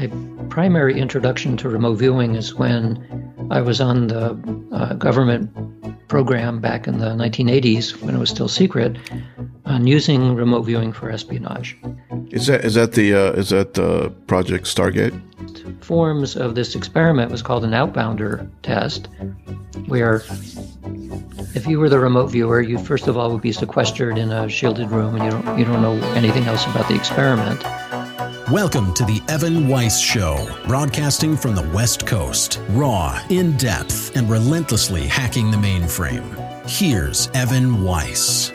my primary introduction to remote viewing is when I was on the uh, government program back in the 1980s when it was still secret on using remote viewing for espionage. Is that is that the uh, is that the Project Stargate? Forms of this experiment was called an outbounder test, where if you were the remote viewer, you first of all would be sequestered in a shielded room, and you don't you don't know anything else about the experiment. Welcome to the Evan Weiss Show, broadcasting from the West Coast, raw, in depth, and relentlessly hacking the mainframe. Here's Evan Weiss.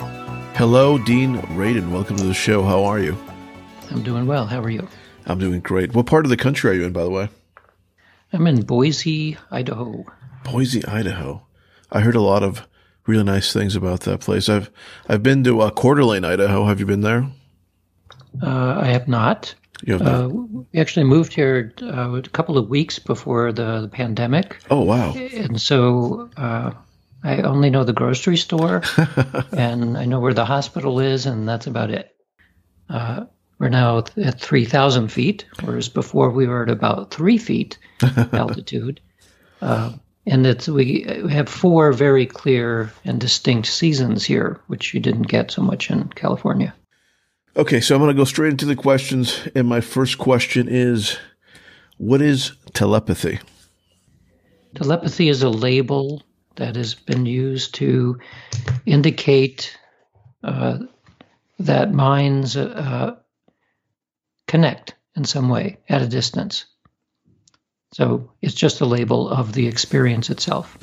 Hello, Dean Radin. Welcome to the show. How are you? I'm doing well. How are you? I'm doing great. What part of the country are you in, by the way? I'm in Boise, Idaho. Boise, Idaho. I heard a lot of really nice things about that place. I've I've been to uh, Coeur d'Alene, Idaho. Have you been there? Uh, I have not. Uh, we actually moved here uh, a couple of weeks before the, the pandemic, oh wow. and so uh, I only know the grocery store, and I know where the hospital is, and that's about it. Uh, we're now at 3,000 feet, whereas before we were at about three feet altitude. Uh, and it's, we have four very clear and distinct seasons here, which you didn't get so much in California. Okay, so I'm going to go straight into the questions, and my first question is, what is telepathy? Telepathy is a label that has been used to indicate uh, that minds uh, connect in some way at a distance. So it's just a label of the experience itself.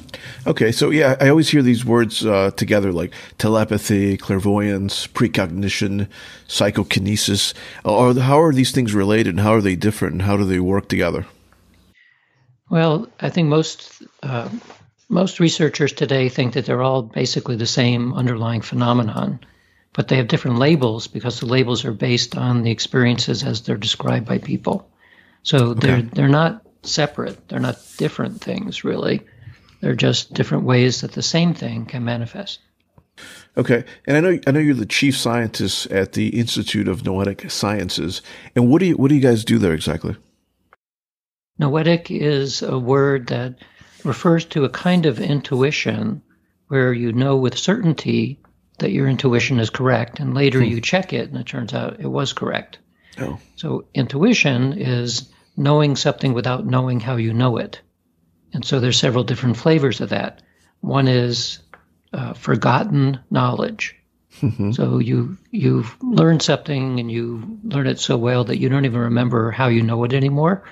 Okay, so yeah, I always hear these words uh, together like telepathy, clairvoyance, precognition, psychokinesis. Are how are these things related, and how are they different, and how do they work together? Well, I think most uh, most researchers today think that they're all basically the same underlying phenomenon, but they have different labels because the labels are based on the experiences as they're described by people. So they're they're not separate. They're not different things really. They're just different ways that the same thing can manifest. Okay, and I know I know you're the chief scientist at the Institute of Noetic Sciences, and what do you what do you guys do there exactly? Noetic is a word that refers to a kind of intuition where you know with certainty that your intuition is correct, and later hmm. you check it and it turns out it was correct. Oh, So intuition is knowing something without knowing how you know it. And so there's several different flavors of that. One is uh, forgotten knowledge. So you you've learned something and you learn it so well that you don't even remember how you know it anymore.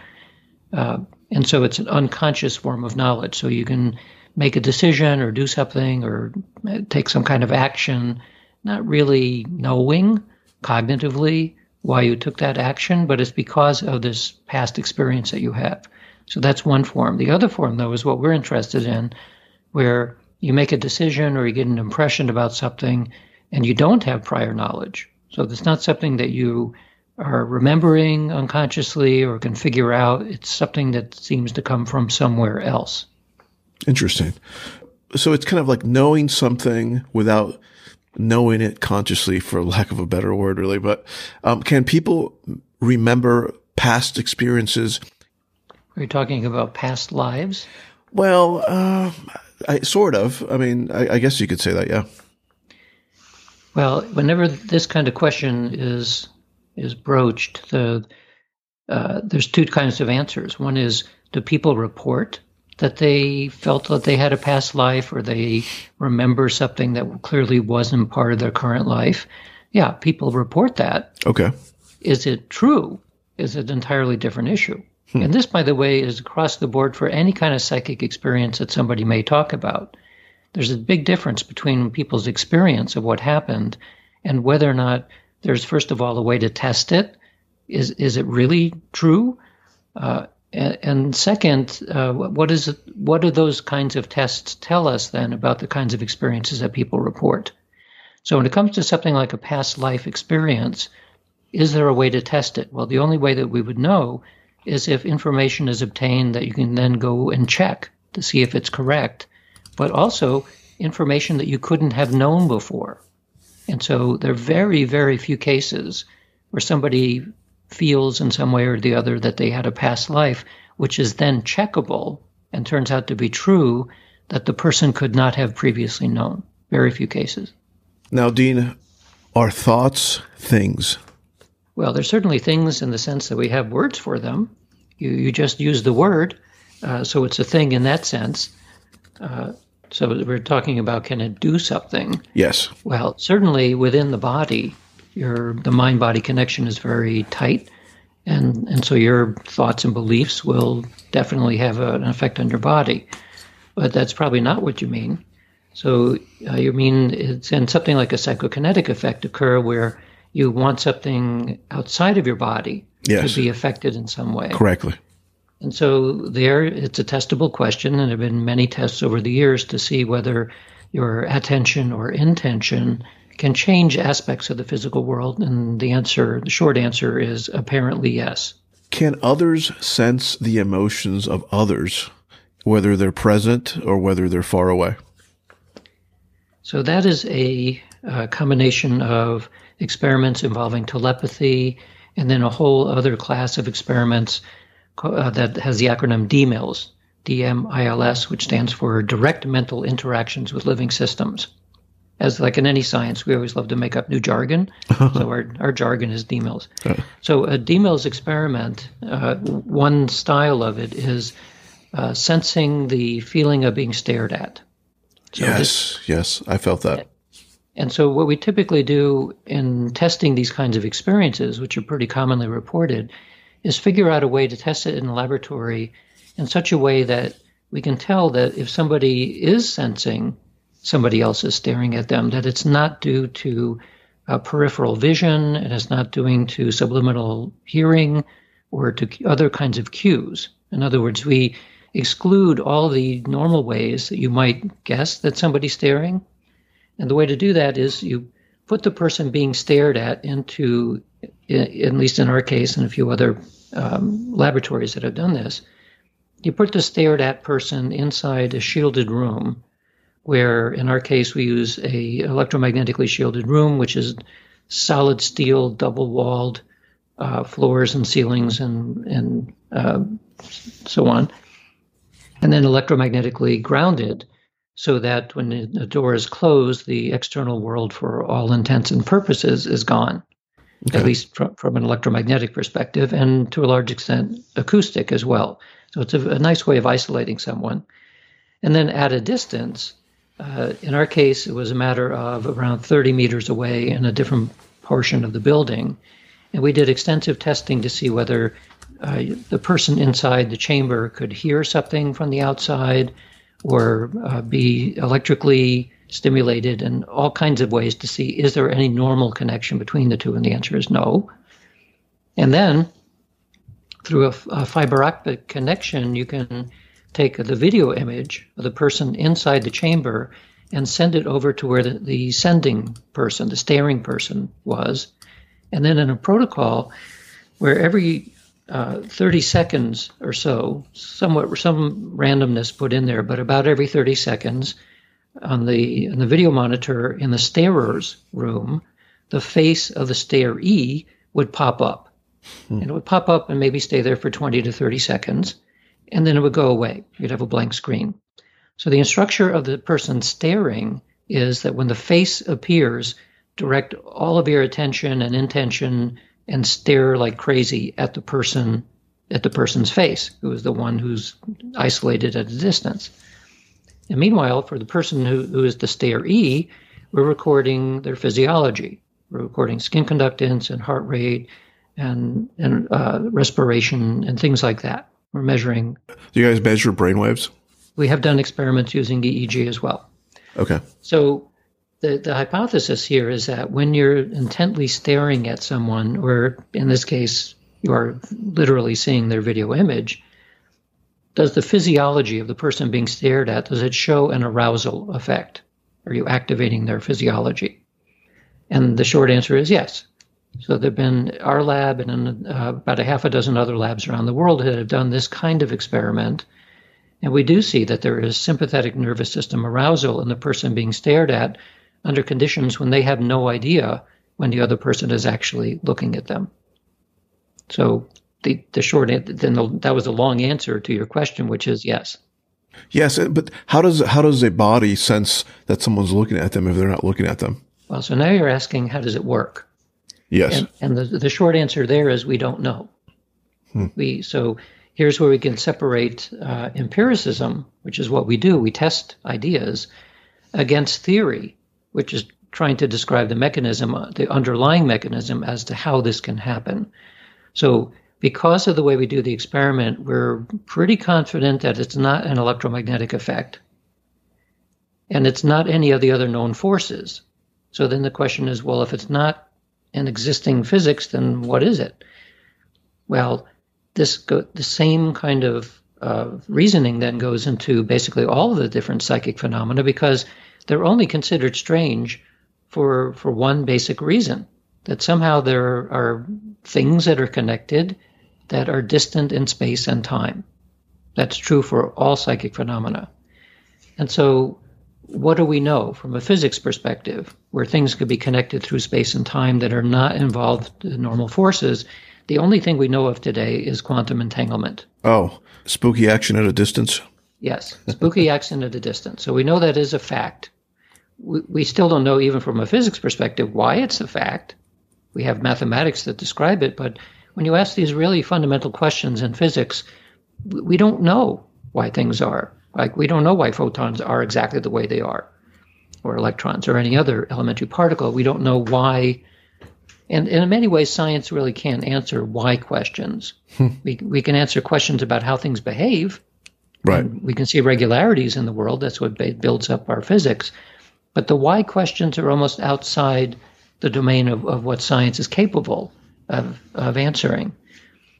Uh, and so it's an unconscious form of knowledge. So you can make a decision or do something or uh, take some kind of action, not really knowing cognitively why you took that action, but it's because of this past experience that you have. So that's one form. The other form, though, is what we're interested in, where you make a decision or you get an impression about something and you don't have prior knowledge. So it's not something that you are remembering unconsciously or can figure out. It's something that seems to come from somewhere else. interesting. So it's kind of like knowing something without knowing it consciously, for lack of a better word, really. But um, can people remember past experiences? Are you talking about past lives? Well, uh, I sort of. I mean, I, I guess you could say that. Yeah. Well, whenever this kind of question is is broached, the uh, there's two kinds of answers. One is, do people report that they felt that they had a past life, or they remember something that clearly wasn't part of their current life? Yeah, people report that. Okay. Is it true? Is it an entirely different issue? And this, by the way, is across the board for any kind of psychic experience that somebody may talk about. There's a big difference between people's experience of what happened and whether or not there's, first of all, a way to test it. Is is it really true? Uh, and, second, uh, what is what do those kinds of tests tell us then about the kinds of experiences that people report? So when it comes to something like a past life experience, is there a way to test it? Well, the only way that we would know is if information is obtained that you can then go and check to see if it's correct, but also information that you couldn't have known before. And so there are very, very few cases where somebody feels in some way or the other that they had a past life, which is then checkable and turns out to be true that the person could not have previously known. Very few cases. Now, Dean, are thoughts things? Well, there's certainly things in the sense that we have words for them. You, you just use the word, uh, so it's a thing in that sense. Uh, so we're talking about can it do something? Yes. Well, certainly within the body, your the mind body connection is very tight, and and so your thoughts and beliefs will definitely have a, an effect on your body. But that's probably not what you mean. So uh, you mean it's and something like a psychokinetic effect occur where you want something outside of your body yes. to be affected in some way. Correctly. And so there, it's a testable question, and there have been many tests over the years to see whether your attention or intention can change aspects of the physical world. And the answer, the short answer is apparently yes. Can others sense the emotions of others, whether they're present or whether they're far away? So that is a, a combination of experiments involving telepathy and then a whole other class of experiments uh, that has the acronym DMILS, DMILS, which stands for Direct Mental Interactions with Living Systems. As like in any science, we always love to make up new jargon. so our, our jargon is DMILS. So a DMILS experiment, uh, one style of it is uh, sensing the feeling of being stared at. So yes, this, yes, I felt that. And so, what we typically do in testing these kinds of experiences, which are pretty commonly reported, is figure out a way to test it in the laboratory in such a way that we can tell that if somebody is sensing somebody else is staring at them, that it's not due to uh, peripheral vision, it is not due to subliminal hearing or to other kinds of cues. In other words, we exclude all the normal ways that you might guess that somebody's staring. And the way to do that is you put the person being stared at into at least in our case and a few other um, laboratories that have done this, you put the stared at person inside a shielded room where in our case we use a electromagnetically shielded room which is solid steel double walled uh, floors and ceilings and and uh, so on and then electromagnetically grounded so that when the door is closed the external world for all intents and purposes is gone okay. at least from, from an electromagnetic perspective, and to a large extent, acoustic as well. So it's a, a nice way of isolating someone. And then at a distance, uh, in our case, it was a matter of around 30 meters away in a different portion of the building. And we did extensive testing to see whether uh, the person inside the chamber could hear something from the outside or uh, be electrically stimulated in all kinds of ways to see is there any normal connection between the two? And the answer is no. And then through a fiber optic connection, you can take the video image of the person inside the chamber and send it over to where the, the sending person, the staring person, was. And then in a protocol where every uh, 30 seconds or so, somewhat some randomness put in there, but about every 30 seconds, on the on the video monitor in the starer's room, the face of the staree would pop up. Hmm. And it would pop up and maybe stay there for 20 to 30 seconds, and then it would go away. You'd have a blank screen. So the structure of the person staring is that when the face appears, direct all of your attention and intention and stare like crazy at the person at the person's face, who is the one who's isolated at a distance. And meanwhile, for the person who, who is the staree, we're recording their physiology. We're recording skin conductance and heart rate and, and uh, respiration and things like that. We're measuring. Do you guys measure brainwaves? We have done experiments using EEG as well. Okay. So the, the hypothesis here is that when you're intently staring at someone, or in this case, you are literally seeing their video image, does the physiology of the person being stared at does it show an arousal effect are you activating their physiology and the short answer is yes so there have been our lab and uh, about a half a dozen other labs around the world that have done this kind of experiment and we do see that there is sympathetic nervous system arousal in the person being stared at under conditions when they have no idea when the other person is actually looking at them So the, the short then the, that was a long answer to your question, which is yes. Yes, but how does how does a body sense that someone's looking at them if they're not looking at them? Well, so now you're asking how does it work? Yes, and, and the the short answer there is we don't know. Hmm. We so here's where we can separate uh, empiricism, which is what we do. We test ideas against theory, which is trying to describe the mechanism, the underlying mechanism as to how this can happen. So because of the way we do the experiment, we're pretty confident that it's not an electromagnetic effect. And it's not any of the other known forces. So then the question is well, if it's not an existing physics, then what is it? Well, this go, the same kind of uh, reasoning then goes into basically all of the different psychic phenomena because they're only considered strange for for one basic reason that somehow there are things that are connected that are distant in space and time. That's true for all psychic phenomena. And so, what do we know from a physics perspective, where things could be connected through space and time that are not involved in normal forces? The only thing we know of today is quantum entanglement. Oh, spooky action at a distance? Yes, spooky action at a distance. So we know that is a fact. We, we still don't know, even from a physics perspective, why it's a fact. We have mathematics that describe it, but when you ask these really fundamental questions in physics, we don't know why things are. Like we don't know why photons are exactly the way they are, or electrons, or any other elementary particle. We don't know why. And, and in many ways, science really can't answer why questions. Hmm. We, we can answer questions about how things behave. Right. we can see regularities in the world. That's what builds up our physics. But the why questions are almost outside the domain of, of what science is capable of, of answering.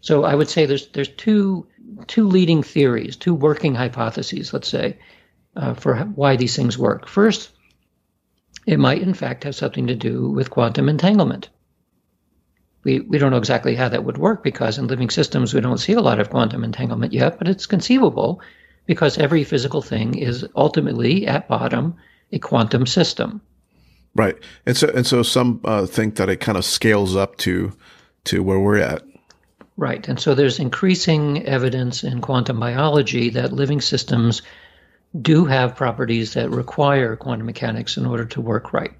So I would say there's there's two two leading theories, two working hypotheses, let's say, uh, for why these things work. First, it might in fact have something to do with quantum entanglement. We we don't know exactly how that would work because in living systems we don't see a lot of quantum entanglement yet, but it's conceivable because every physical thing is ultimately at bottom a quantum system. Right, and so and so some uh, think that it kind of scales up to to where we're at. Right. And so there's increasing evidence in quantum biology that living systems do have properties that require quantum mechanics in order to work right.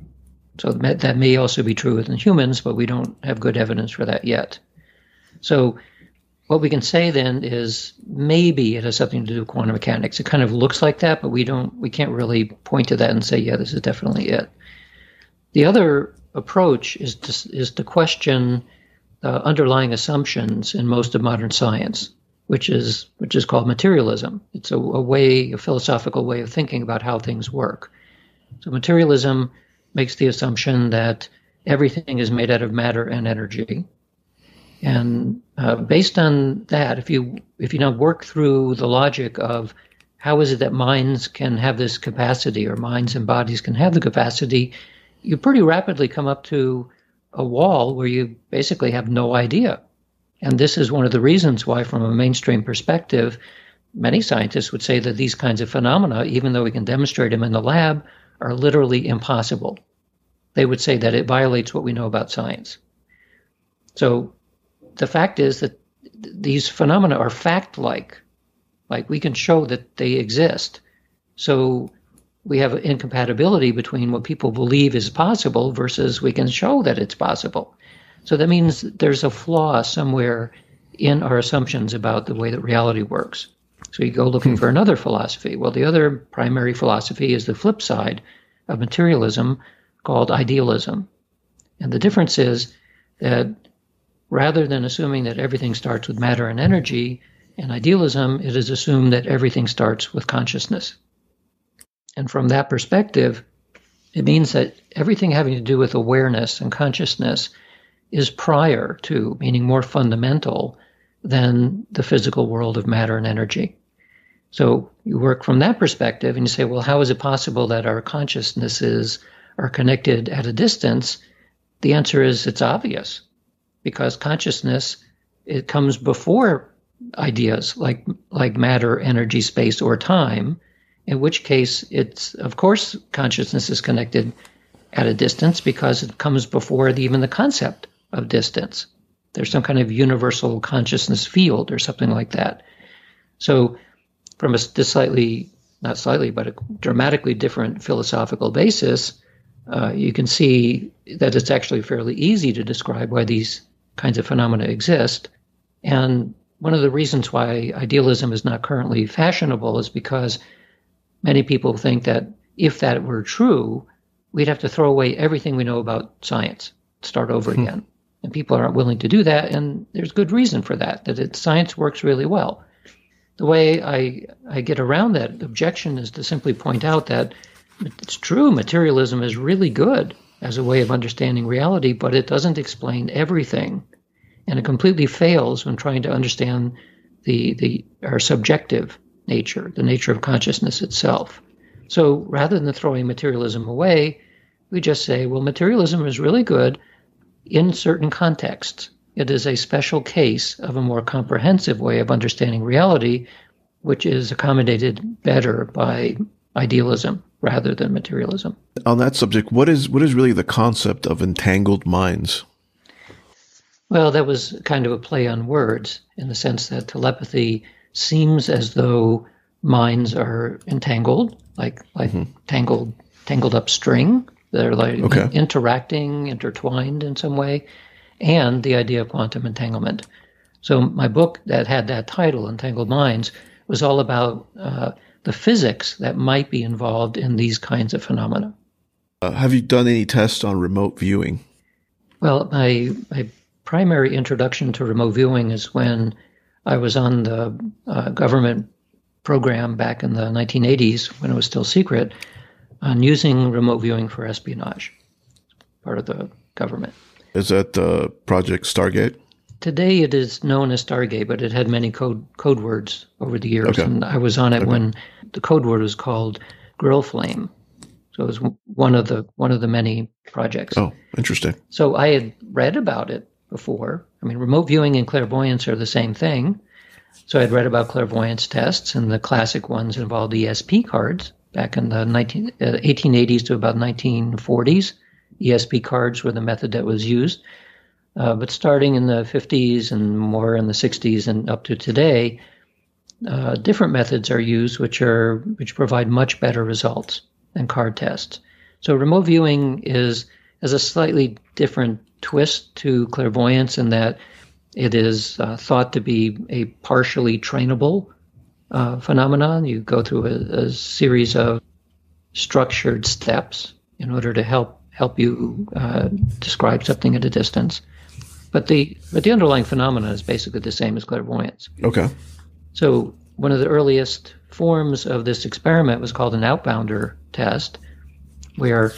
So that may also be true within humans, but we don't have good evidence for that yet. So what we can say then is maybe it has something to do with quantum mechanics. It kind of looks like that, but we don't we can't really point to that and say, yeah, this is definitely it. The other approach is to, is to question uh, underlying assumptions in most of modern science, which is which is called materialism. It's a, a way, a philosophical way of thinking about how things work. So materialism makes the assumption that everything is made out of matter and energy, and uh, based on that, if you if you now work through the logic of how is it that minds can have this capacity, or minds and bodies can have the capacity, you pretty rapidly come up to a wall where you basically have no idea. And this is one of the reasons why, from a mainstream perspective, many scientists would say that these kinds of phenomena, even though we can demonstrate them in the lab, are literally impossible. They would say that it violates what we know about science. So the fact is that these phenomena are fact like. Like we can show that they exist. So we have incompatibility between what people believe is possible versus we can show that it's possible. So that means there's a flaw somewhere in our assumptions about the way that reality works. So you go looking for another philosophy. Well, the other primary philosophy is the flip side of materialism called idealism. And the difference is that rather than assuming that everything starts with matter and energy, in idealism, it is assumed that everything starts with consciousness. And from that perspective, it means that everything having to do with awareness and consciousness is prior to, meaning more fundamental than the physical world of matter and energy. So you work from that perspective and you say, well, how is it possible that our consciousnesses are connected at a distance? The answer is it's obvious because consciousness it comes before ideas like like matter, energy, space, or time in which case it's, of course, consciousness is connected at a distance because it comes before even the concept of distance. there's some kind of universal consciousness field or something like that. So, from a slightly, not slightly, but a dramatically different philosophical basis, uh, you can see that it's actually fairly easy to describe why these kinds of phenomena exist. And one of the reasons why idealism is not currently fashionable is because many people think that if that were true, we'd have to throw away everything we know about science, start over hmm. again. And people aren't willing to do that, and there's good reason for that, that it, science works really well. The way I, I get around that objection is to simply point out that it's true, materialism is really good as a way of understanding reality, but it doesn't explain everything. And it completely fails when trying to understand the, the our subjective nature, the nature of consciousness itself. So rather than throwing materialism away, we just say, well, materialism is really good in certain contexts. It is a special case of a more comprehensive way of understanding reality, which is accommodated better by idealism rather than materialism. On that subject, what is what is really the concept of entangled minds? Well, that was kind of a play on words in the sense that telepathy seems as though minds are entangled, like like mm-hmm. tangled tangled up string. They're like okay. interacting, intertwined in some way, and the idea of quantum entanglement. So my book that had that title, Entangled Minds, was all about uh, the physics that might be involved in these kinds of phenomena. Uh, have you done any tests on remote viewing? Well, my my primary introduction to remote viewing is when I was on the uh, government program back in the 1980s when it was still secret on using remote viewing for espionage, part of the government. Is that the Project Stargate? Today it is known as Stargate, but it had many code code words over the years, okay. and I was on it okay. when the code word was called Grill Flame. So it was one of the one of the many projects. Oh, interesting. So I had read about it before. I mean, remote viewing and clairvoyance are the same thing. So I'd read about clairvoyance tests, and the classic ones involved ESP cards back in the 19, uh, 1880s to about 1940s. ESP cards were the method that was used. Uh, but starting in the 50s and more in the 60s and up to today, uh, different methods are used which are which provide much better results than card tests. So remote viewing is has a slightly different twist to clairvoyance in that it is uh, thought to be a partially trainable uh, phenomenon. You go through a, a, series of structured steps in order to help help you uh, describe something at a distance. But the but the underlying phenomenon is basically the same as clairvoyance. Okay. So one of the earliest forms of this experiment was called an outbounder test, where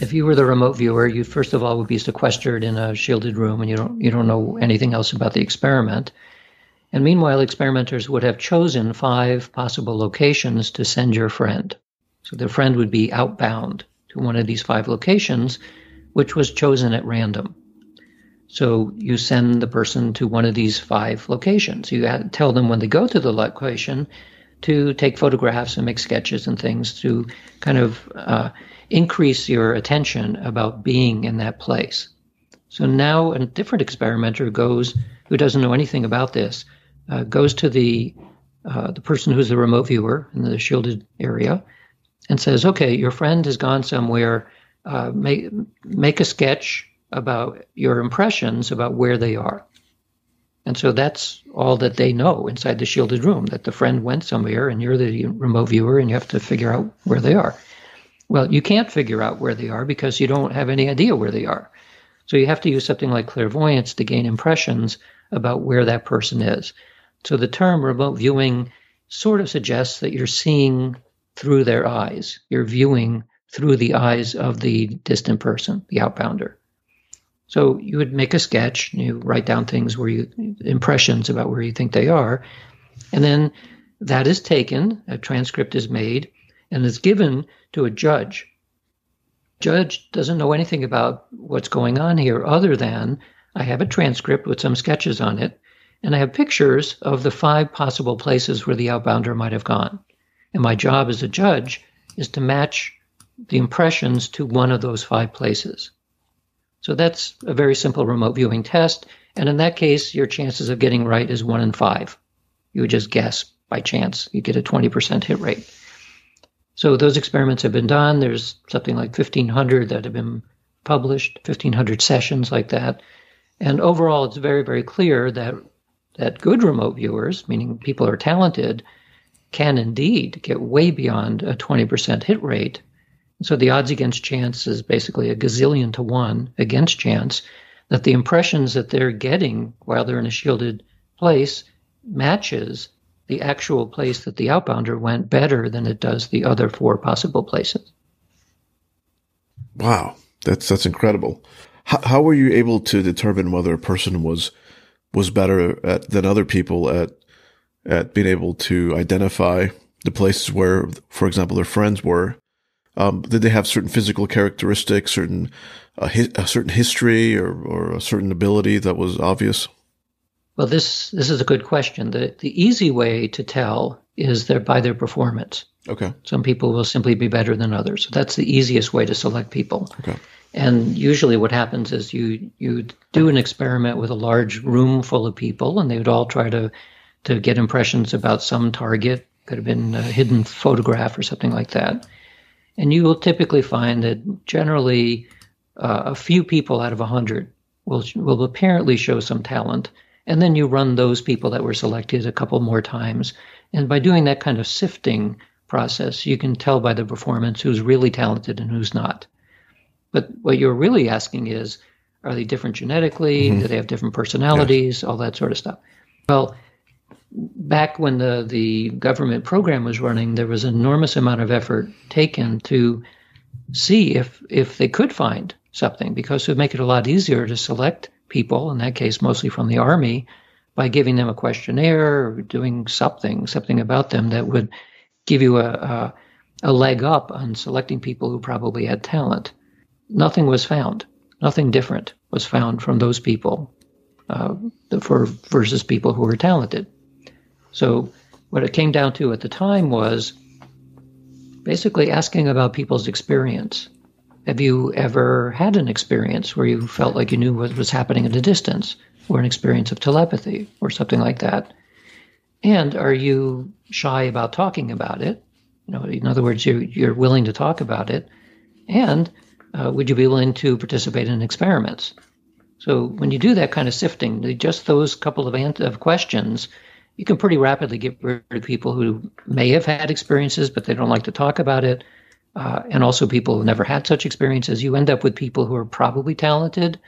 if you were the remote viewer, you first of all would be sequestered in a shielded room, and you don't you don't know anything else about the experiment. And meanwhile, experimenters would have chosen five possible locations to send your friend. So the friend would be outbound to one of these five locations, which was chosen at random. So you send the person to one of these five locations. You tell them when they go to the location to take photographs and make sketches and things to kind of uh, increase your attention about being in that place. So now a different experimenter goes, who doesn't know anything about this, uh, goes to the uh, the person who's the remote viewer in the shielded area, and says, "Okay, your friend has gone somewhere. Uh, make make a sketch about your impressions about where they are." And so that's all that they know inside the shielded room that the friend went somewhere and you're the remote viewer and you have to figure out where they are. Well, you can't figure out where they are because you don't have any idea where they are. So you have to use something like clairvoyance to gain impressions about where that person is. So the term remote viewing sort of suggests that you're seeing through their eyes. You're viewing through the eyes of the distant person, the outbounder. So you would make a sketch, you write down things where you impressions about where you think they are, and then that is taken, a transcript is made, and is given to a judge. Judge doesn't know anything about what's going on here other than I have a transcript with some sketches on it, and I have pictures of the five possible places where the outbounder might have gone. And my job as a judge is to match the impressions to one of those five places. So that's a very simple remote viewing test. And in that case, your chances of getting right is one in five. You would just guess by chance. You get a 20% hit rate. So those experiments have been done. There's something like 1,500 that have been published, 1,500 sessions like that. And overall, it's very, very clear that that good remote viewers, meaning people are talented, can indeed get way beyond a 20% hit rate. So the odds against chance is basically a gazillion to one against chance that the impressions that they're getting while they're in a shielded place matches the actual place that the outbounder went better than it does the other four possible places. Wow, that's that's incredible. How, how were you able to determine whether a person was was better at, than other people at at being able to identify the places where, for example, their friends were? Um, did they have certain physical characteristics, certain uh, hi- a certain history, or, or a certain ability that was obvious? Well, this this is a good question. The the easy way to tell is their by their performance. Okay. Some people will simply be better than others. So that's the easiest way to select people. Okay. And usually, what happens is you you do an experiment with a large room full of people, and they would all try to to get impressions about some target. Could have been a hidden photograph or something like that. And you will typically find that generally uh, a few people out of a hundred will will apparently show some talent, and then you run those people that were selected a couple more times. And by doing that kind of sifting process, you can tell by the performance who's really talented and who's not. But what you're really asking is, are they different genetically? Mm-hmm. Do they have different personalities? Yes. All that sort of stuff. Well, back when the, the government program was running, there was an enormous amount of effort taken to see if if they could find something because it would make it a lot easier to select people, in that case, mostly from the army, by giving them a questionnaire or doing something, something about them that would give you a, a, a leg up on selecting people who probably had talent. Nothing was found. Nothing different was found from those people uh, for versus people who were talented. So what it came down to at the time was basically asking about people's experience. Have you ever had an experience where you felt like you knew what was happening at a distance, or an experience of telepathy, or something like that? And are you shy about talking about it? You know, in other words, you're, you're willing to talk about it. And uh, would you be willing to participate in experiments? So when you do that kind of sifting, just those couple of, ant- of questions, you can pretty rapidly get rid of people who may have had experiences, but they don't like to talk about it uh, and also people who never had such experiences, you end up with people who are probably talented.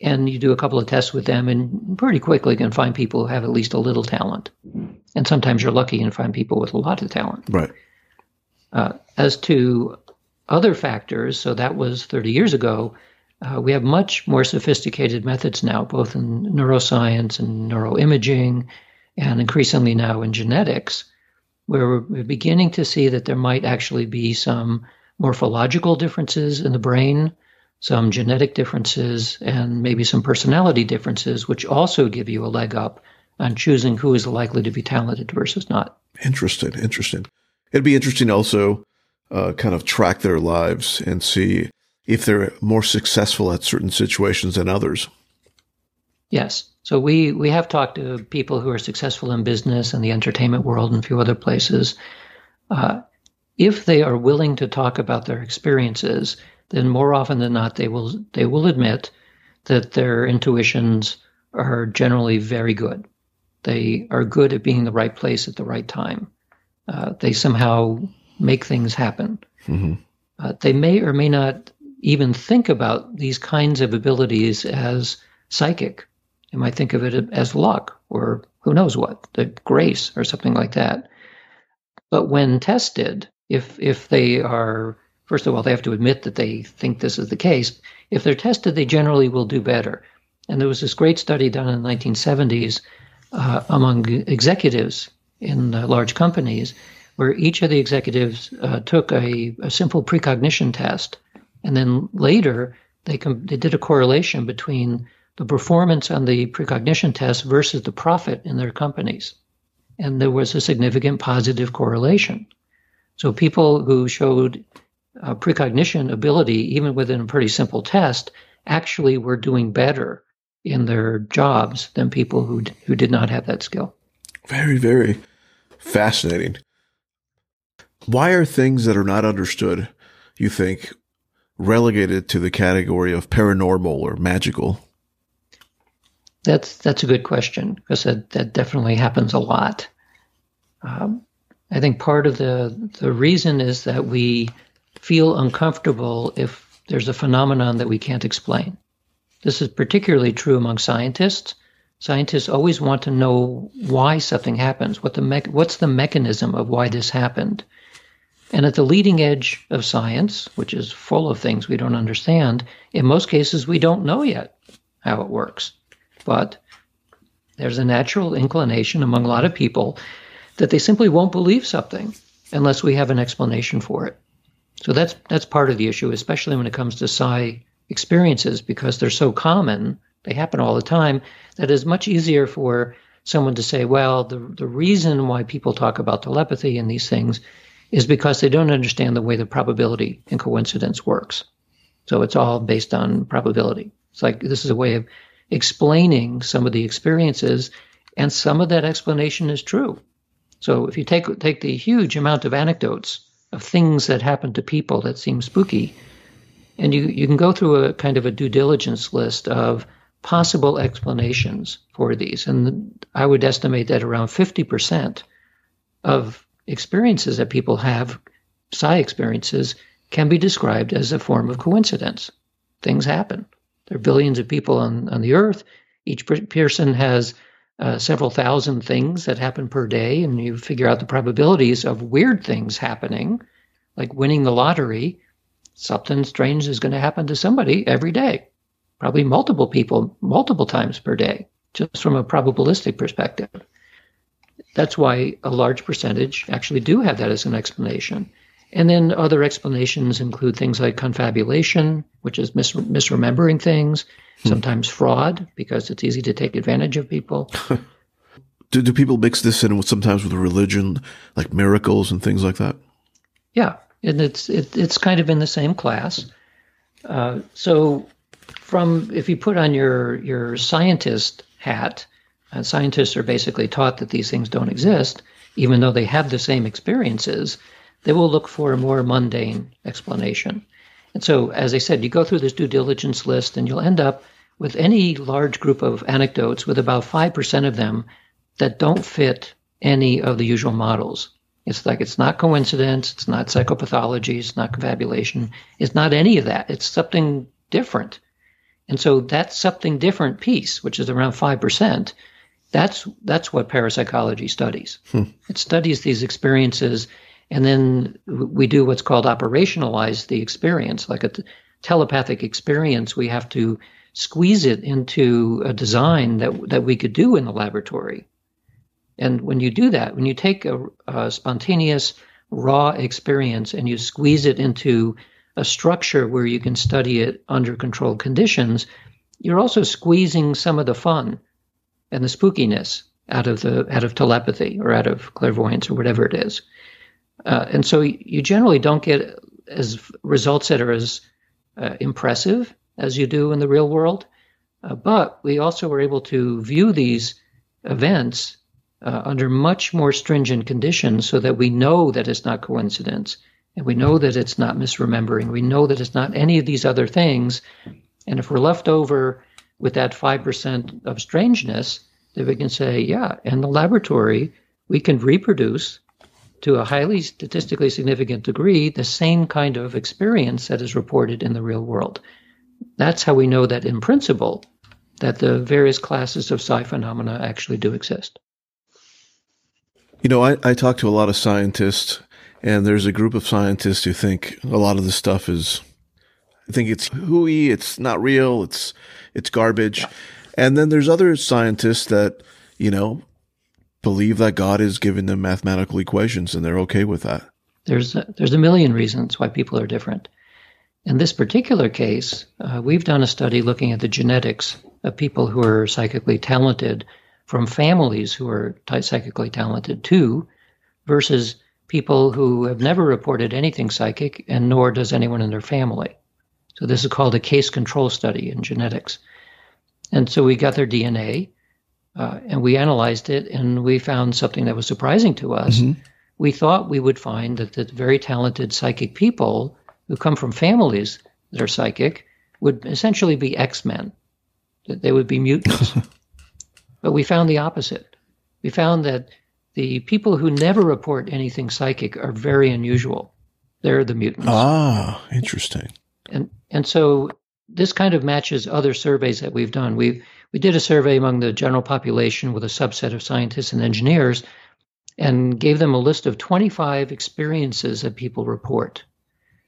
And you do a couple of tests with them, and pretty quickly can find people who have at least a little talent. And sometimes you're lucky and find people with a lot of talent. Right. Uh, as to other factors, so that was 30 years ago, uh, we have much more sophisticated methods now, both in neuroscience and neuroimaging, and increasingly now in genetics, where we're beginning to see that there might actually be some morphological differences in the brain, some genetic differences, and maybe some personality differences, which also give you a leg up on choosing who is likely to be talented versus not. Interesting, interesting. It'd be interesting also uh, kind of track their lives and see if they're more successful at certain situations than others. Yes. So we we have talked to people who are successful in business and the entertainment world and a few other places. Uh, if they are willing to talk about their experiences, then more often than not they will they will admit that their intuitions are generally very good. They are good at being in the right place at the right time. Uh, they somehow make things happen. Mm-hmm. Uh, they may or may not even think about these kinds of abilities as psychic you might think of it as luck or who knows what, the grace or something like that. But when tested, if if they are first of all, they have to admit that they think this is the case. If they're tested, they generally will do better. And there was this great study done in the 1970s uh, among executives in uh, large companies where each of the executives uh, took a, a, simple precognition test. And then later, they, com- they did a correlation between the performance on the precognition test versus the profit in their companies. And there was a significant positive correlation. So people who showed uh, precognition ability, even within a pretty simple test, actually were doing better in their jobs than people who who did not have that skill. Very, very fascinating. Why are things that are not understood, you think, relegated to the category of paranormal or magical? That's that's a good question because that, that definitely happens a lot. Um, I think part of the the reason is that we feel uncomfortable if there's a phenomenon that we can't explain. This is particularly true among scientists. Scientists always want to know why something happens, what the me- what's the mechanism of why this happened. And at the leading edge of science, which is full of things we don't understand, in most cases we don't know yet how it works. But there's a natural inclination among a lot of people that they simply won't believe something unless we have an explanation for it. So that's that's part of the issue, especially when it comes to psi experiences, because they're so common, they happen all the time, that it's much easier for someone to say, well, the the reason why people talk about telepathy and these things is because they don't understand the way the probability and coincidence works. So it's all based on probability. It's like this is a way of explaining some of the experiences, and some of that explanation is true. So if you take take the huge amount of anecdotes of things that happen to people that seem spooky, and you, you can go through a kind of a due diligence list of possible explanations for these. And I would estimate that around 50% of experiences that people have, psi experiences, can be described as a form of coincidence. Things happen. There are billions of people on, on the earth. Each person has uh, several thousand things that happen per day, and you figure out the probabilities of weird things happening, like winning the lottery. Something strange is going to happen to somebody every day, probably multiple people, multiple times per day, just from a probabilistic perspective. That's why a large percentage actually do have that as an explanation. And then other explanations include things like confabulation, which is mis- misremembering things, hmm. sometimes fraud, because it's easy to take advantage of people. do, do people mix this in with sometimes with religion, like miracles and things like that? Yeah, and it's it, it's kind of in the same class. Uh, so, from if you put on your your scientist hat, and scientists are basically taught that these things don't exist, even though they have the same experiences. They will look for a more mundane explanation. And so, as I said, you go through this due diligence list and you'll end up with any large group of anecdotes with about 5% of them that don't fit any of the usual models. It's like it's not coincidence, it's not psychopathology, it's not confabulation, it's not any of that. It's something different. And so that something different piece, which is around 5%, that's that's what parapsychology studies. Hmm. It studies these experiences, and then we do what's called operationalize the experience. Like a t- telepathic experience, we have to squeeze it into a design that that we could do in the laboratory. And when you do that, when you take a, a spontaneous, raw experience and you squeeze it into a structure where you can study it under controlled conditions, you're also squeezing some of the fun and the spookiness out of the out of telepathy or out of clairvoyance or whatever it is. Uh, and so you generally don't get as results that are as uh, impressive as you do in the real world. Uh, but we also were able to view these events uh, under much more stringent conditions so that we know that it's not coincidence and we know that it's not misremembering. We know that it's not any of these other things. And if we're left over with that 5% of strangeness, then we can say, yeah, in the laboratory, we can reproduce to a highly statistically significant degree the same kind of experience that is reported in the real world. That's how we know that in principle that the various classes of psi phenomena actually do exist. You know, I, I talk to a lot of scientists, and there's a group of scientists who think a lot of this stuff is, I think it's hooey, it's not real, it's it's garbage. And then there's other scientists that, you know, believe that God is giving them mathematical equations and they're okay with that. There's a, there's a million reasons why people are different. In this particular case, uh, we've done a study looking at the genetics of people who are psychically talented from families who are psychically talented too, versus people who have never reported anything psychic and nor does anyone in their family. So this is called a case control study in genetics. And so we got their DNA uh, and we analyzed it and we found something that was surprising to us. Mm-hmm. We thought we would find that the very talented psychic people who come from families that are psychic would essentially be X Men, that they would be mutants. but we found the opposite. We found that the people who never report anything psychic are very unusual. They're the mutants. Ah, interesting. And and so this kind of matches other surveys that we've done. We we did a survey among the general population with a subset of scientists and engineers, and gave them a list of 25 experiences that people report.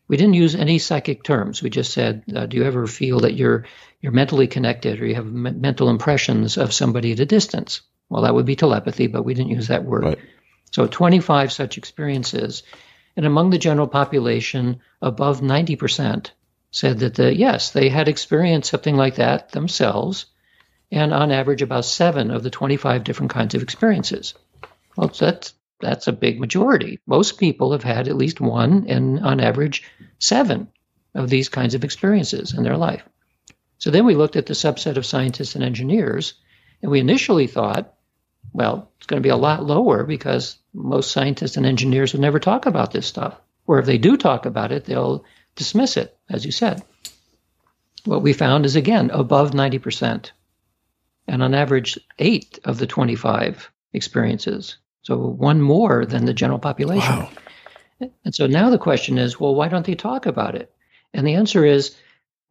We didn't use any psychic terms. We just said, uh, "Do you ever feel that you're you're mentally connected, or you have m- mental impressions of somebody at a distance?" Well, that would be telepathy, but we didn't use that word. Right. So 25 such experiences, and among the general population, above 90 percent said that the, yes, they had experienced something like that themselves, and on average, about seven of the 25 different kinds of experiences. Well, that's that's a big majority. Most people have had at least one, and on average, seven of these kinds of experiences in their life. So then we looked at the subset of scientists and engineers, and we initially thought, well, it's going to be a lot lower because most scientists and engineers would never talk about this stuff. Or if they do talk about it, they'll dismiss it, as you said. What we found is again above 90%, and on average, eight of the 25 experiences. So one more than the general population. Wow. And so now the question is well, why don't they talk about it? And the answer is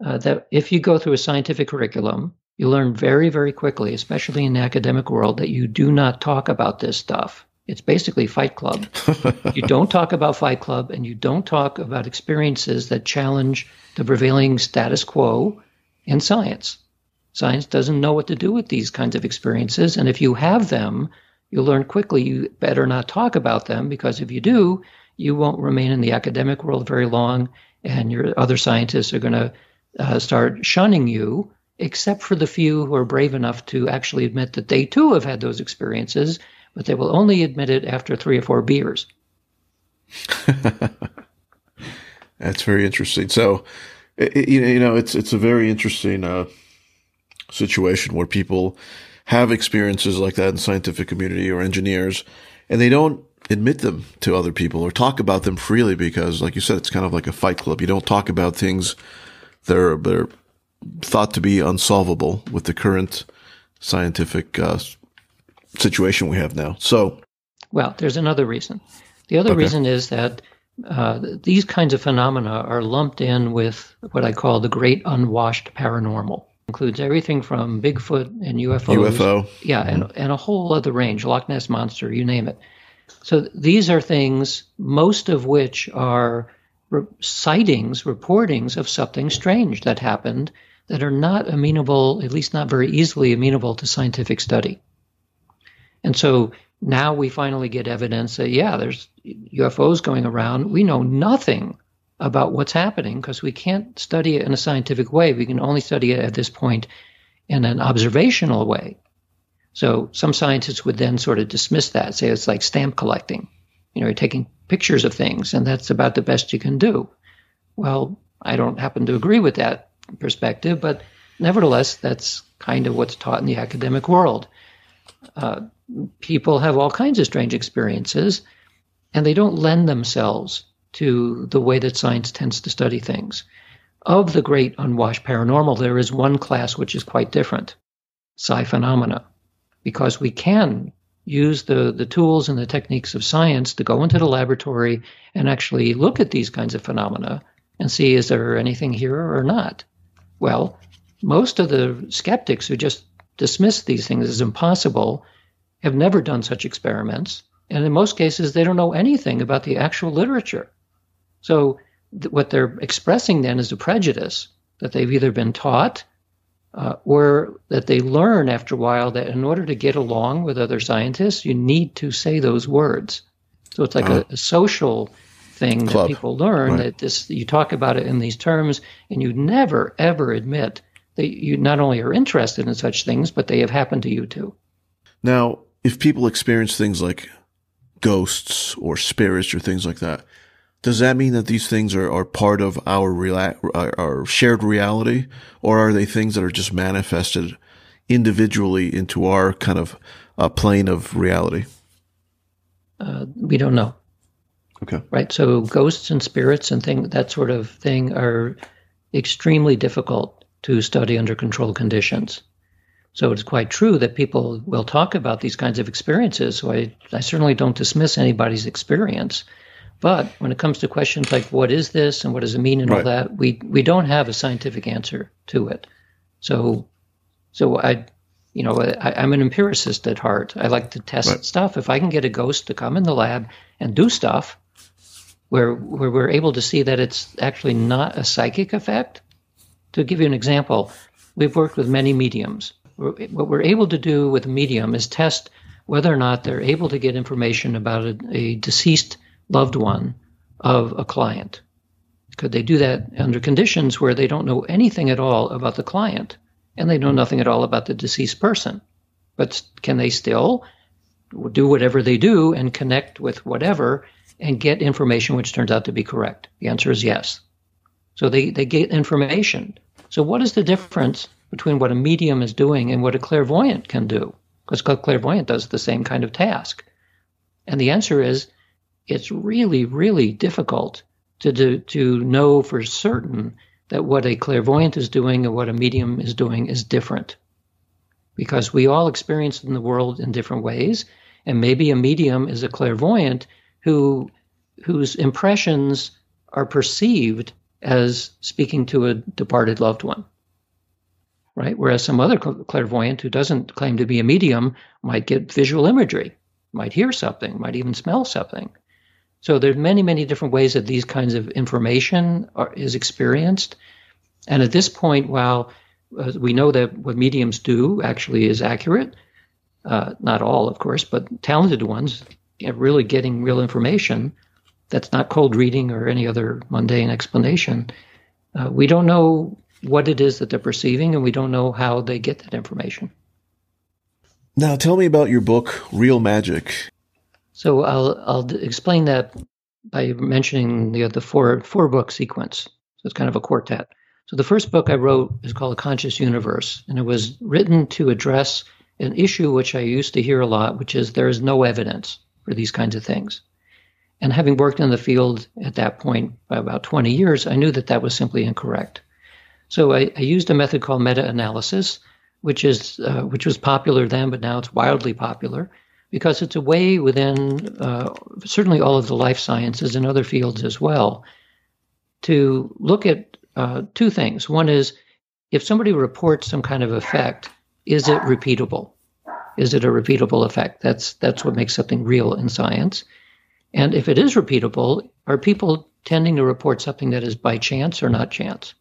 uh, that if you go through a scientific curriculum, you learn very, very quickly, especially in the academic world, that you do not talk about this stuff. It's basically Fight Club. you don't talk about Fight Club and you don't talk about experiences that challenge the prevailing status quo in science. Science doesn't know what to do with these kinds of experiences. And if you have them, you'll learn quickly you better not talk about them because if you do, you won't remain in the academic world very long and your other scientists are going to uh, start shunning you, except for the few who are brave enough to actually admit that they too have had those experiences but they will only admit it after three or four beers. That's very interesting. So, it, you know, it's it's a very interesting uh, situation where people have experiences like that in scientific community or engineers, and they don't admit them to other people or talk about them freely because, like you said, it's kind of like a fight club. You don't talk about things that are, that are thought to be unsolvable with the current scientific uh, situation we have now. So, well, there's another reason. The other okay. reason is that uh, these kinds of phenomena are lumped in with what I call the great unwashed paranormal. It includes everything from Bigfoot and UFOs. UFO. Yeah, mm-hmm. and, and a whole other range, Loch Ness Monster, you name it. So these are things, most of which are re- sightings, reportings of something strange that happened that are not amenable, at least not very easily amenable to scientific study. And so now we finally get evidence that, yeah, there's UFOs going around. We know nothing about what's happening because we can't study it in a scientific way. We can only study it at this point in an observational way. So some scientists would then sort of dismiss that, say it's like stamp collecting. You know, you're taking pictures of things and that's about the best you can do. Well, I don't happen to agree with that perspective, but nevertheless, that's kind of what's taught in the academic world. Uh, people have all kinds of strange experiences, and they don't lend themselves to the way that science tends to study things. Of the great unwashed paranormal, there is one class which is quite different psi phenomena, because we can use the, the tools and the techniques of science to go into the laboratory and actually look at these kinds of phenomena and see is there anything here or not. Well, most of the skeptics who just dismiss these things as impossible have never done such experiments. And in most cases, they don't know anything about the actual literature. So, th- what they're expressing then is a prejudice that they've either been taught uh, or that they learn after a while that in order to get along with other scientists, you need to say those words. So, it's like a, a, social thing Club. that people learn right. that this you talk about it in these terms and you never ever admit that you not only are interested in such things but they have happened to you too now if people experience things like ghosts or spirits or things like that, Does that mean that these things are, are part of our, rela- our shared reality, or are they things that are just manifested individually into our kind of uh, plane of reality? Uh, we don't know. Okay. Right. So ghosts and spirits and thing that sort of thing are extremely difficult to study under controlled conditions. So it's quite true that people will talk about these kinds of experiences. So I, I certainly don't dismiss anybody's experience. But when it comes to questions like what is this and what does it mean and right. all that, we we don't have a scientific answer to it. So so I you know I, am an empiricist at heart. I like to test right. stuff. If I can get a ghost to come in the lab and do stuff where where we're able to see that it's actually not a psychic effect. To give you an example, we've worked with many mediums. What we're able to do with medium is test whether or not they're able to get information about a, a deceased loved one of a client. Could they do that under conditions where they don't know anything at all about the client and they know nothing at all about the deceased person? But can they still do whatever they do and connect with whatever and get information which turns out to be correct? The answer is yes. So they, they get information. So, what is the difference between what a medium is doing and what a clairvoyant can do? Because a clairvoyant does the same kind of task. And the answer is it's really, really difficult to do, to know for certain that what a clairvoyant is doing and what a medium is doing is different. Because we all experience in the world in different ways, and maybe a medium is a clairvoyant who whose impressions are perceived as speaking to a departed loved one. Right? Whereas some other clairvoyant who doesn't claim to be a medium might get visual imagery, might hear something, might even smell something. So there's many, many different ways that these kinds of information are, is experienced. And at this point, while uh, we know that what mediums do actually is accurate, uh, not all, of course, but talented ones really getting real information that's not cold reading or any other mundane explanation. Uh, we don't know what it is that they're perceiving, and we don't know how they get that information. Now, tell me about your book, Real Magic. So I'll I'll explain that by mentioning the the four four book sequence. So it's kind of a quartet. So the first book I wrote is called A Conscious Universe, and it was written to address an issue which I used to hear a lot, which is there is no evidence for these kinds of things. And having worked in the field at that point by about 20 years, I knew that that was simply incorrect. So I, I used a method called meta-analysis, which is uh, which was popular then, but now it's wildly popular because it's a way within uh, certainly all of the life sciences and other fields as well to look at uh, two things. One is if somebody reports some kind of effect, is it repeatable? Is it a repeatable effect? That's that's what makes something real in science. And if it is repeatable, are people tending to report something that is by chance or not chance?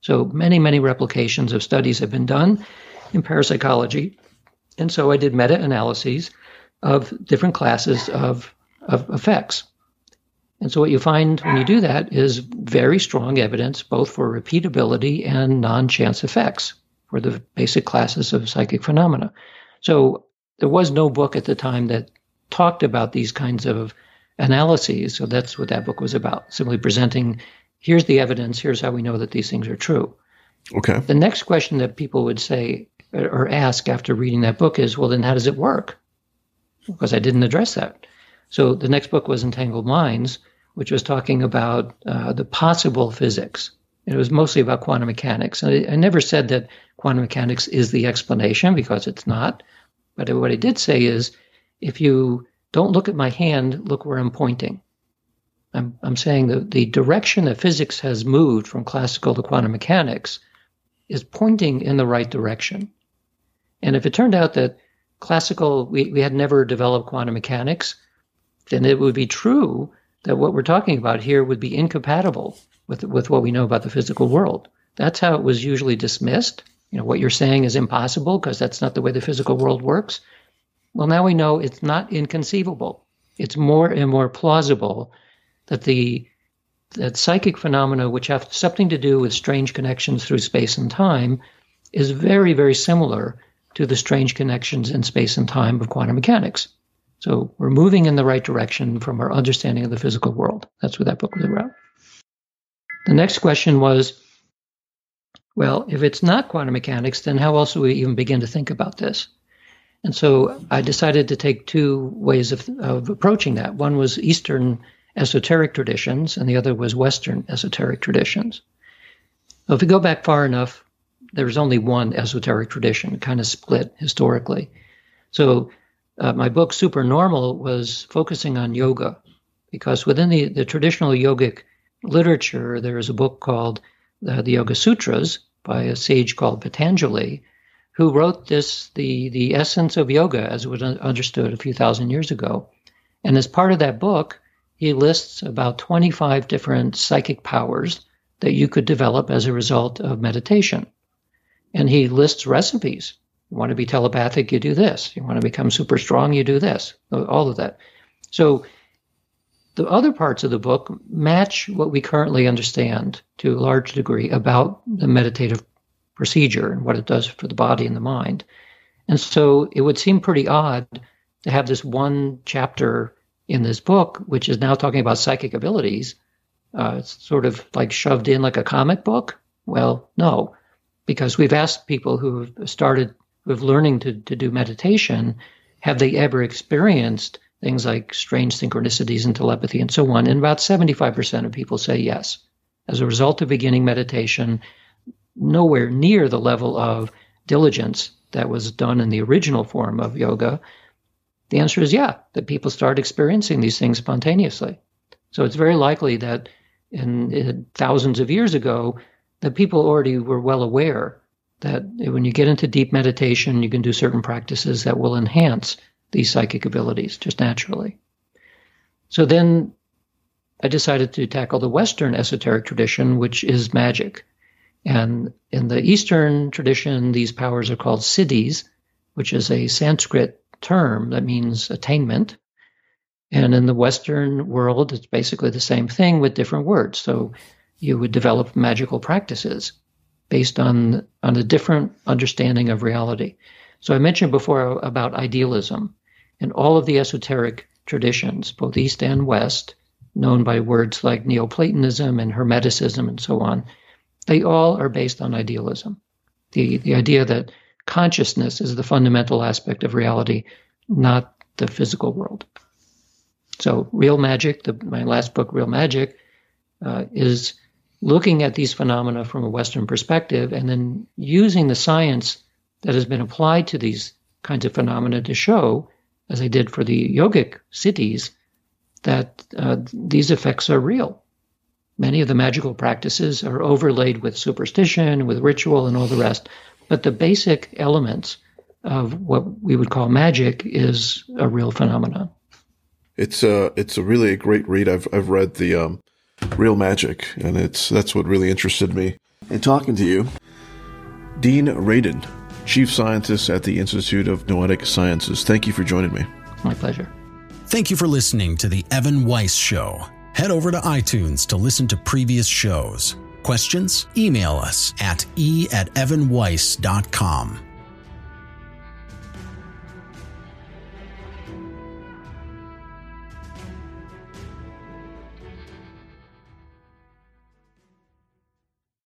So many, many replications of studies have been done in parapsychology. And so I did meta analyses of different classes of, of effects. And so what you find when you do that is very strong evidence both for repeatability and non-chance effects for the basic classes of psychic phenomena. So there was no book at the time that talked about these kinds of analyses. So that's what that book was about, simply presenting here's the evidence, here's how we know that these things are true. Okay. The next question that people would say or ask after reading that book is, well, then how does it work? because I didn't address that. So the next book was Entangled Minds, which was talking about uh, the possible physics. It was mostly about quantum mechanics. And I, I, never said that quantum mechanics is the explanation because it's not. But what I did say is if you don't look at my hand, look where I'm pointing. I'm, I'm saying that the direction that physics has moved from classical to quantum mechanics is pointing in the right direction. And if it turned out that classical, we, we had never developed quantum mechanics, then it would be true that what we're talking about here would be incompatible with, with what we know about the physical world. That's how it was usually dismissed. You know, what you're saying is impossible because that's not the way the physical world works. Well, now we know it's not inconceivable. It's more and more plausible that the that psychic phenomena, which have something to do with strange connections through space and time, is very, very similar to the strange connections in space and time of quantum mechanics. So we're moving in the right direction from our understanding of the physical world. That's what that book was about. The next question was well, if it's not quantum mechanics, then how else do we even begin to think about this? And so I decided to take two ways of, of approaching that. One was Eastern esoteric traditions, and the other was Western esoteric traditions. So if we go back far enough, there's only one esoteric tradition, kind of split historically. So uh, my book Supernormal was focusing on yoga, because within the, the traditional yogic literature, there is a book called uh, the Yoga Sutras by a sage called Patanjali, who wrote this, the, the essence of yoga as it was understood a few thousand years ago. And as part of that book, he lists about 25 different psychic powers that you could develop as a result of meditation. And he lists recipes. You want to be telepathic, you do this. You want to become super strong, you do this. All of that. So the other parts of the book match what we currently understand to a large degree about the meditative procedure and what it does for the body and the mind. And so it would seem pretty odd to have this one chapter in this book, which is now talking about psychic abilities. Uh, it's sort of like shoved in like a comic book. Well, no, because we've asked people who have started, have learning to, to do meditation, have they ever experienced things like strange synchronicities and telepathy and so on. And about 75% of people say yes. As a result of beginning meditation, nowhere near the level of diligence that was done in the original form of yoga, the answer is yeah, that people start experiencing these things spontaneously. So it's very likely that in, in thousands of years ago, that people already were well aware that when you get into deep meditation, you can do certain practices that will enhance these psychic abilities just naturally. So then I decided to tackle the Western esoteric tradition, which is magic. And in the Eastern tradition, these powers are called siddhis, which is a Sanskrit term that means attainment. And in the Western world, it's basically the same thing with different words. So you would develop magical practices based on, on a different understanding of reality. So I mentioned before about idealism And all of the esoteric traditions, both East and West, known by words like Neoplatonism and Hermeticism and so on, they all are based on idealism. The, the idea that consciousness is the fundamental aspect of reality, not the physical world. So, Real Magic, the, my last book, Real Magic, uh, is looking at these phenomena from a Western perspective and then using the science that has been applied to these kinds of phenomena to show as I did for the yogic siddhis, that uh, these effects are real. Many of the magical practices are overlaid with superstition, with ritual, and all the rest. But the basic elements of what we would call magic is a real phenomenon. It's a it's a really a great read. I've I've read the um, Real Magic, and it's that's what really interested me in talking to you, Dean Radin. Chief Scientist at the Institute of Noetic Sciences. Thank you for joining me. My pleasure. Thank you for listening to The Evan Weiss Show. Head over to iTunes to listen to previous shows. Questions? Email us at e at evanweiss.com.